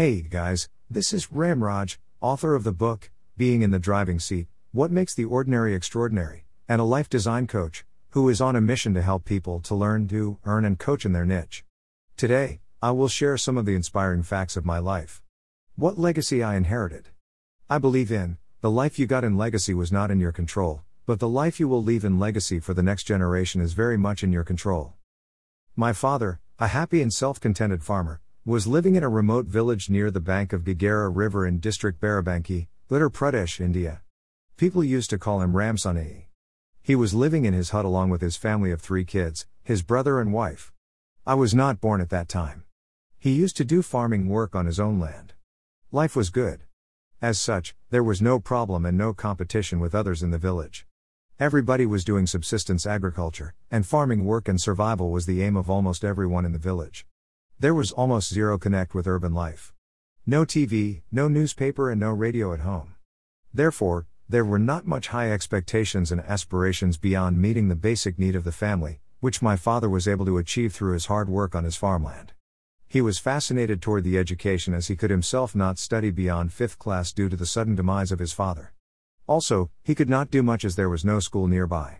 Hey guys, this is Ramraj, author of the book, Being in the Driving Seat What Makes the Ordinary Extraordinary, and a life design coach, who is on a mission to help people to learn, do, earn, and coach in their niche. Today, I will share some of the inspiring facts of my life. What legacy I inherited. I believe in, the life you got in legacy was not in your control, but the life you will leave in legacy for the next generation is very much in your control. My father, a happy and self contented farmer, was living in a remote village near the bank of Ghaghara River in district Barabanki, Uttar Pradesh, India. People used to call him Ramsani. He was living in his hut along with his family of three kids, his brother and wife. I was not born at that time. He used to do farming work on his own land. Life was good. As such, there was no problem and no competition with others in the village. Everybody was doing subsistence agriculture, and farming work and survival was the aim of almost everyone in the village. There was almost zero connect with urban life. No TV, no newspaper, and no radio at home. Therefore, there were not much high expectations and aspirations beyond meeting the basic need of the family, which my father was able to achieve through his hard work on his farmland. He was fascinated toward the education as he could himself not study beyond fifth class due to the sudden demise of his father. Also, he could not do much as there was no school nearby.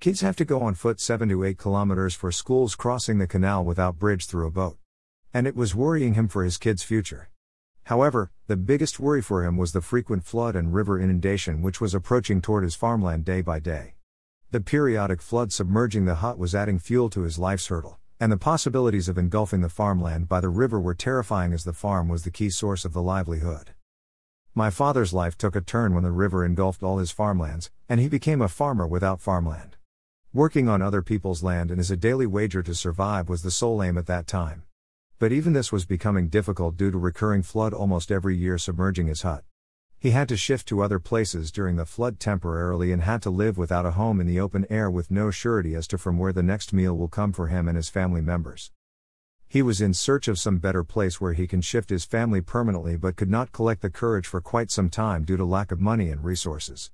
Kids have to go on foot 7 to 8 kilometers for schools crossing the canal without bridge through a boat. And it was worrying him for his kids' future. However, the biggest worry for him was the frequent flood and river inundation which was approaching toward his farmland day by day. The periodic flood submerging the hut was adding fuel to his life's hurdle, and the possibilities of engulfing the farmland by the river were terrifying as the farm was the key source of the livelihood. My father's life took a turn when the river engulfed all his farmlands, and he became a farmer without farmland. Working on other people's land and as a daily wager to survive was the sole aim at that time. But even this was becoming difficult due to recurring flood almost every year submerging his hut. He had to shift to other places during the flood temporarily and had to live without a home in the open air with no surety as to from where the next meal will come for him and his family members. He was in search of some better place where he can shift his family permanently but could not collect the courage for quite some time due to lack of money and resources.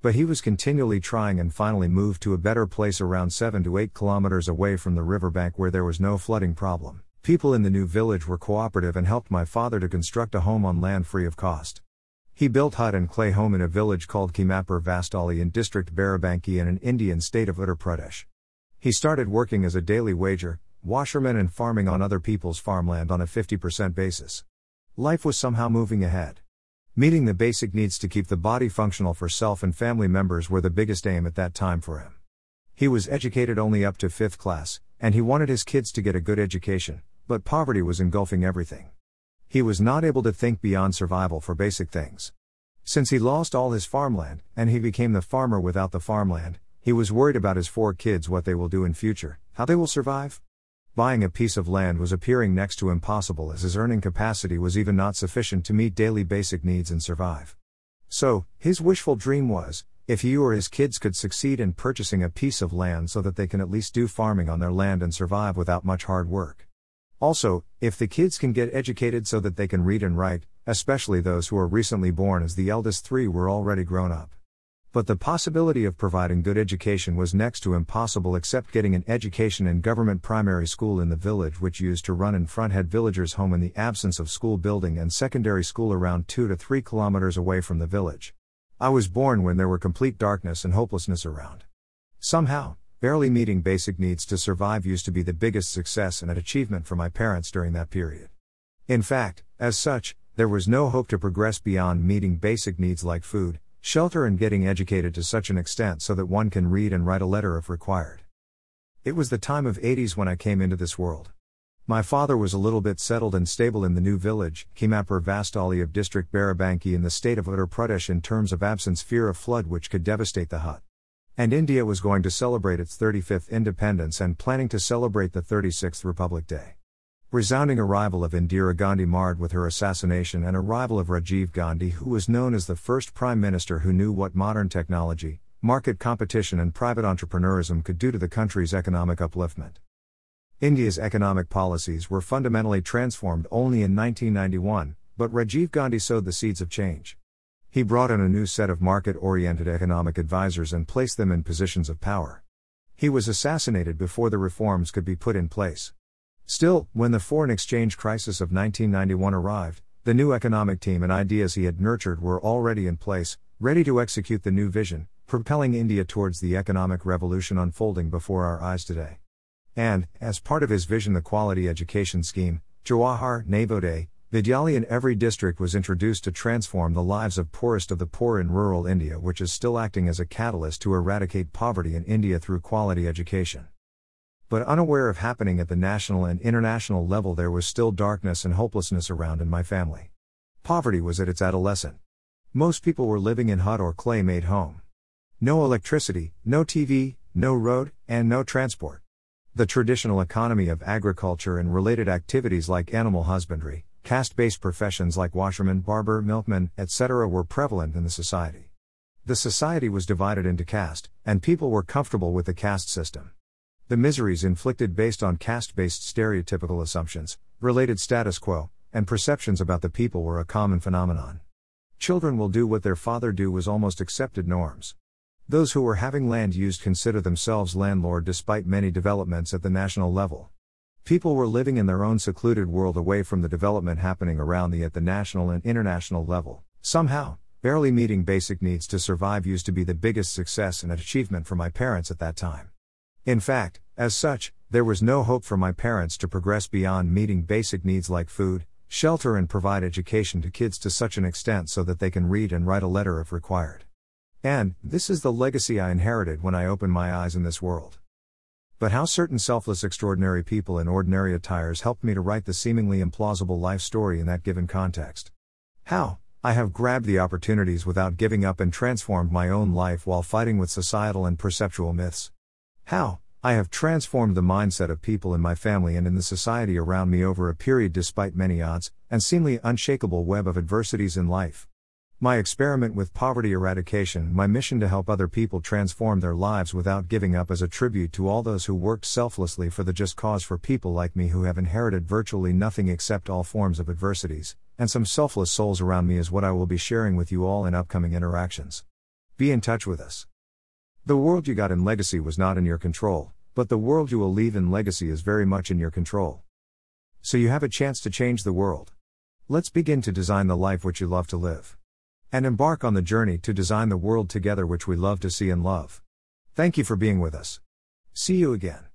But he was continually trying and finally moved to a better place around 7 to 8 kilometers away from the riverbank where there was no flooding problem. People in the new village were cooperative and helped my father to construct a home on land free of cost. He built hut and clay home in a village called Kimapur Vastali in district Barabanki in an Indian state of Uttar Pradesh. He started working as a daily wager, washerman and farming on other people's farmland on a 50% basis. Life was somehow moving ahead. Meeting the basic needs to keep the body functional for self and family members were the biggest aim at that time for him. He was educated only up to 5th class, and he wanted his kids to get a good education, but poverty was engulfing everything. He was not able to think beyond survival for basic things. Since he lost all his farmland, and he became the farmer without the farmland, he was worried about his four kids what they will do in future, how they will survive. Buying a piece of land was appearing next to impossible as his earning capacity was even not sufficient to meet daily basic needs and survive. So, his wishful dream was if he or his kids could succeed in purchasing a piece of land so that they can at least do farming on their land and survive without much hard work. Also, if the kids can get educated so that they can read and write, especially those who are recently born as the eldest three were already grown up. But the possibility of providing good education was next to impossible except getting an education in government primary school in the village which used to run in Fronthead villagers' home in the absence of school building and secondary school around 2 to 3 kilometers away from the village. I was born when there were complete darkness and hopelessness around. Somehow, barely meeting basic needs to survive used to be the biggest success and an achievement for my parents during that period. In fact, as such, there was no hope to progress beyond meeting basic needs like food, shelter, and getting educated to such an extent so that one can read and write a letter if required. It was the time of 80s when I came into this world. My father was a little bit settled and stable in the new village, Kimapur Vastali of district Barabanki in the state of Uttar Pradesh in terms of absence fear of flood which could devastate the hut. And India was going to celebrate its 35th independence and planning to celebrate the 36th Republic Day. Resounding arrival of Indira Gandhi marred with her assassination and arrival of Rajiv Gandhi who was known as the first prime minister who knew what modern technology, market competition and private entrepreneurism could do to the country's economic upliftment. India's economic policies were fundamentally transformed only in 1991, but Rajiv Gandhi sowed the seeds of change. He brought in a new set of market oriented economic advisors and placed them in positions of power. He was assassinated before the reforms could be put in place. Still, when the foreign exchange crisis of 1991 arrived, The new economic team and ideas he had nurtured were already in place, ready to execute the new vision, propelling India towards the economic revolution unfolding before our eyes today. And, as part of his vision, the quality education scheme, Jawahar Navodaya, Vidyalaya in every district was introduced to transform the lives of poorest of the poor in rural India, which is still acting as a catalyst to eradicate poverty in India through quality education. But unaware of happening at the national and international level, there was still darkness and hopelessness around in my family. Poverty was at its adolescent. Most people were living in hut or clay made home. No electricity, no TV, no road, and no transport. The traditional economy of agriculture and related activities like animal husbandry, caste based professions like washerman, barber, milkman, etc., were prevalent in the society. The society was divided into caste, and people were comfortable with the caste system. The miseries inflicted based on caste based stereotypical assumptions, related status quo, and perceptions about the people were a common phenomenon. Children will do what their father do was almost accepted norms. Those who were having land used consider themselves landlord despite many developments at the national level. People were living in their own secluded world away from the development happening around the at the national and international level. Somehow, barely meeting basic needs to survive used to be the biggest success and achievement for my parents at that time. In fact, as such, there was no hope for my parents to progress beyond meeting basic needs like food, shelter and provide education to kids to such an extent so that they can read and write a letter if required. And, this is the legacy I inherited when I opened my eyes in this world. But how certain selfless, extraordinary people in ordinary attires helped me to write the seemingly implausible life story in that given context. How, I have grabbed the opportunities without giving up and transformed my own life while fighting with societal and perceptual myths. How, I have transformed the mindset of people in my family and in the society around me over a period despite many odds, and seemingly unshakable web of adversities in life. My experiment with poverty eradication, my mission to help other people transform their lives without giving up, as a tribute to all those who worked selflessly for the just cause for people like me who have inherited virtually nothing except all forms of adversities, and some selfless souls around me, is what I will be sharing with you all in upcoming interactions. Be in touch with us. The world you got in legacy was not in your control, but the world you will leave in legacy is very much in your control. So you have a chance to change the world. Let's begin to design the life which you love to live. And embark on the journey to design the world together which we love to see and love. Thank you for being with us. See you again.